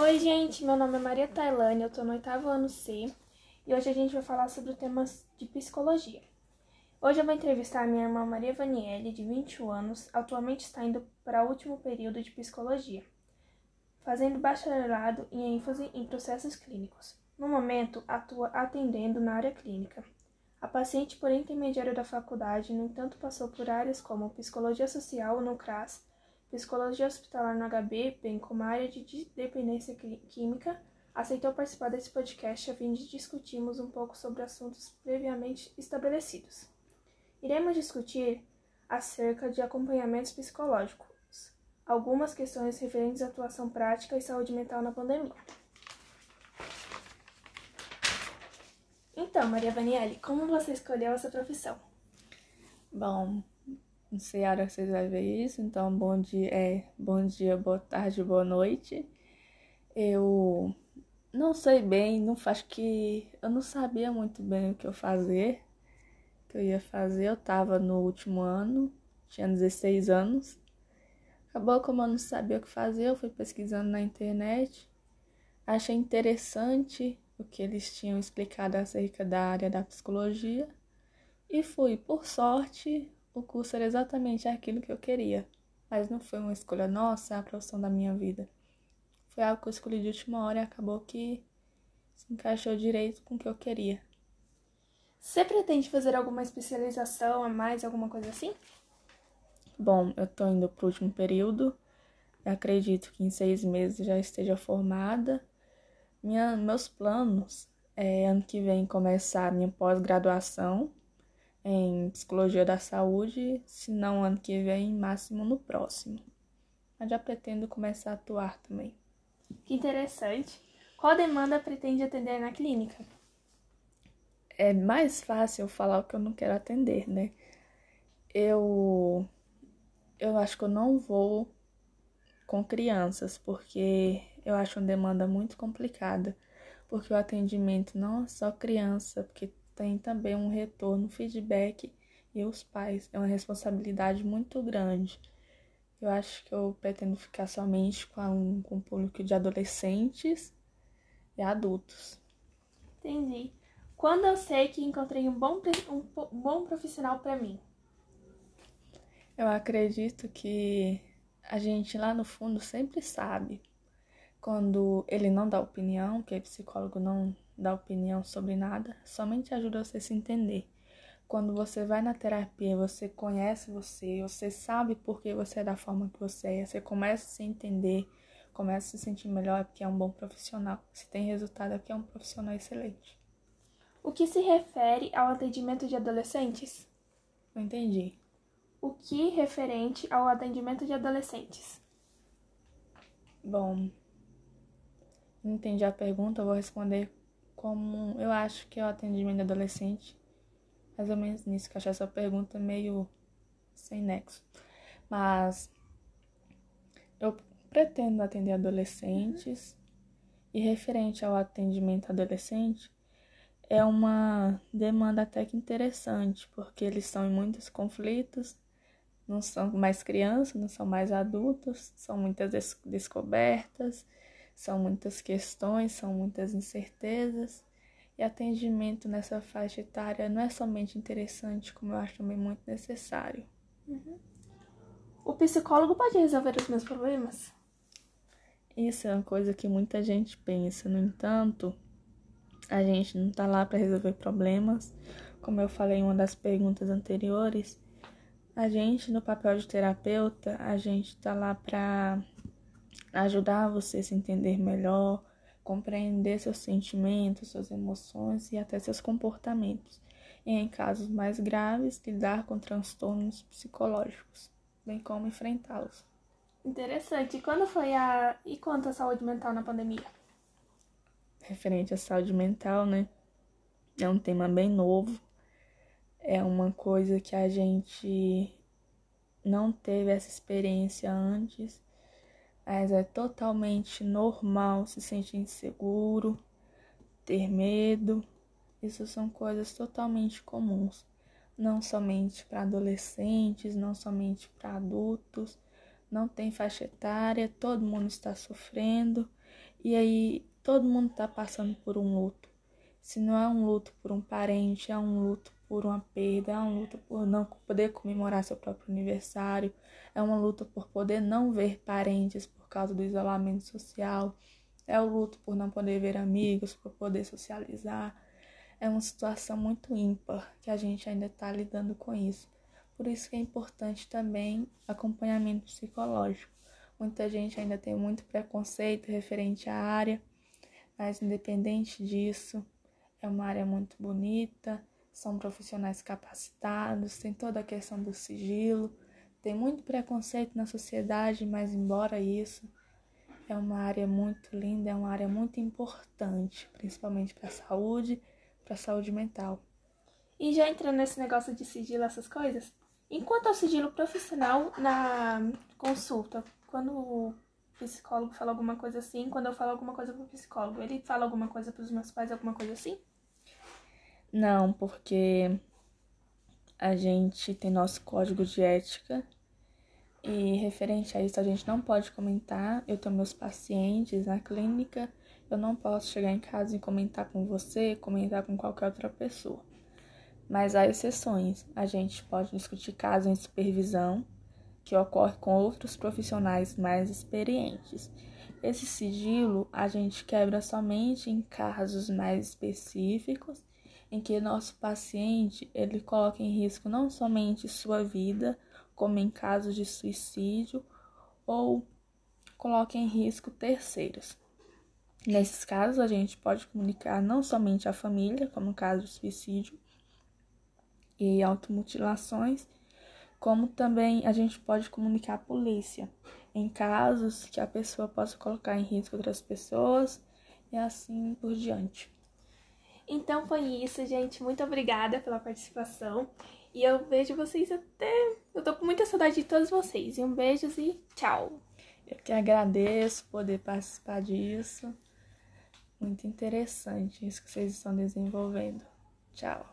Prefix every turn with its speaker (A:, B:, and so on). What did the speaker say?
A: Oi, gente, meu nome é Maria Tailane, eu tô no oitavo ano C e hoje a gente vai falar sobre temas de psicologia. Hoje eu vou entrevistar a minha irmã Maria Vanielle, de 21 anos, atualmente está indo para o último período de psicologia, fazendo bacharelado e ênfase em processos clínicos. No momento, atua atendendo na área clínica. A paciente, por intermediário da faculdade, no entanto, passou por áreas como psicologia social no CRAS, psicologia hospitalar no HB, bem como a área de dependência química, aceitou participar desse podcast a fim de discutirmos um pouco sobre assuntos previamente estabelecidos. Iremos discutir acerca de acompanhamentos psicológicos, algumas questões referentes à atuação prática e saúde mental na pandemia. Então, Maria Vanielli, como você escolheu essa profissão?
B: Bom, não sei a hora que vocês vão ver isso, então bom dia, é, bom dia, boa tarde, boa noite. Eu não sei bem, não acho que eu não sabia muito bem o que eu fazer, que eu ia fazer. Eu tava no último ano, tinha 16 anos. Acabou como eu não sabia o que fazer, eu fui pesquisando na internet. Achei interessante o que eles tinham explicado acerca da área da psicologia e fui, por sorte, o curso era exatamente aquilo que eu queria, mas não foi uma escolha nossa, a profissão da minha vida. Foi algo que eu escolhi de última hora e acabou que se encaixou direito com o que eu queria.
A: Você pretende fazer alguma especialização a mais, alguma coisa assim?
B: Bom, eu tô indo pro último período. Eu acredito que em seis meses já esteja formada. Minha, meus planos é ano que vem começar a minha pós-graduação em psicologia da saúde, se não ano que vem, máximo no próximo. Mas já pretendo começar a atuar também.
A: Que interessante. Qual demanda pretende atender na clínica?
B: É mais fácil falar o que eu não quero atender, né? Eu eu acho que eu não vou com crianças, porque eu acho uma demanda muito complicada, porque o atendimento não é só criança, porque tem também um retorno, feedback e os pais. É uma responsabilidade muito grande. Eu acho que eu pretendo ficar somente com um, com um público de adolescentes e adultos.
A: Entendi. Quando eu sei que encontrei um bom, um bom profissional para mim?
B: Eu acredito que a gente lá no fundo sempre sabe quando ele não dá opinião, que psicólogo não dá opinião sobre nada, somente ajuda você a se entender. Quando você vai na terapia, você conhece você, você sabe por que você é da forma que você é, você começa a se entender, começa a se sentir melhor é porque é um bom profissional. Se tem resultado é porque é um profissional excelente.
A: O que se refere ao atendimento de adolescentes?
B: Não entendi.
A: O que referente ao atendimento de adolescentes?
B: Bom, não entendi a pergunta, eu vou responder como eu acho que é o atendimento adolescente, mais ou menos nisso, que eu acho essa pergunta meio sem nexo. Mas eu pretendo atender adolescentes e referente ao atendimento adolescente é uma demanda até que interessante, porque eles estão em muitos conflitos, não são mais crianças, não são mais adultos, são muitas des descobertas são muitas questões, são muitas incertezas. E atendimento nessa faixa etária não é somente interessante, como eu acho também muito necessário.
A: Uhum. O psicólogo pode resolver os meus problemas?
B: Isso é uma coisa que muita gente pensa. No entanto, a gente não está lá para resolver problemas. Como eu falei em uma das perguntas anteriores, a gente, no papel de terapeuta, a gente está lá para ajudar você a se entender melhor, compreender seus sentimentos, suas emoções e até seus comportamentos. E em casos mais graves, lidar com transtornos psicológicos, bem como enfrentá-los.
A: Interessante. E quando foi a e quanto à saúde mental na pandemia?
B: Referente à saúde mental, né? É um tema bem novo. É uma coisa que a gente não teve essa experiência antes mas é totalmente normal se sentir inseguro, ter medo. Isso são coisas totalmente comuns, não somente para adolescentes, não somente para adultos, não tem faixa etária, todo mundo está sofrendo. E aí todo mundo está passando por um luto. Se não é um luto por um parente, é um luto por uma perda, é uma luta por não poder comemorar seu próprio aniversário, é uma luta por poder não ver parentes por causa do isolamento social, é o luto por não poder ver amigos, por poder socializar. É uma situação muito ímpar que a gente ainda está lidando com isso. Por isso que é importante também acompanhamento psicológico. Muita gente ainda tem muito preconceito referente à área, mas independente disso, é uma área muito bonita, são profissionais capacitados, tem toda a questão do sigilo, tem muito preconceito na sociedade, mas embora isso, é uma área muito linda, é uma área muito importante, principalmente para a saúde, para a saúde mental.
A: E já entrando nesse negócio de sigilo, essas coisas, enquanto ao sigilo profissional na consulta, quando o psicólogo fala alguma coisa assim, quando eu falo alguma coisa pro psicólogo, ele fala alguma coisa pros meus pais, alguma coisa assim?
B: Não, porque a gente tem nosso código de ética e referente a isso a gente não pode comentar. Eu tenho meus pacientes na clínica, eu não posso chegar em casa e comentar com você, comentar com qualquer outra pessoa. Mas há exceções. A gente pode discutir casos em supervisão que ocorre com outros profissionais mais experientes. Esse sigilo a gente quebra somente em casos mais específicos, em que nosso paciente ele coloca em risco não somente sua vida, como em casos de suicídio, ou coloca em risco terceiros. Nesses casos, a gente pode comunicar não somente à família, como no caso de suicídio e automutilações, como também a gente pode comunicar à polícia em casos que a pessoa possa colocar em risco outras pessoas e assim por diante.
A: Então foi isso, gente. Muito obrigada pela participação. E eu vejo vocês até. Eu tô com muita saudade de todos vocês. E um beijo e tchau.
B: Eu que agradeço poder participar disso. Muito interessante isso que vocês estão desenvolvendo. Tchau.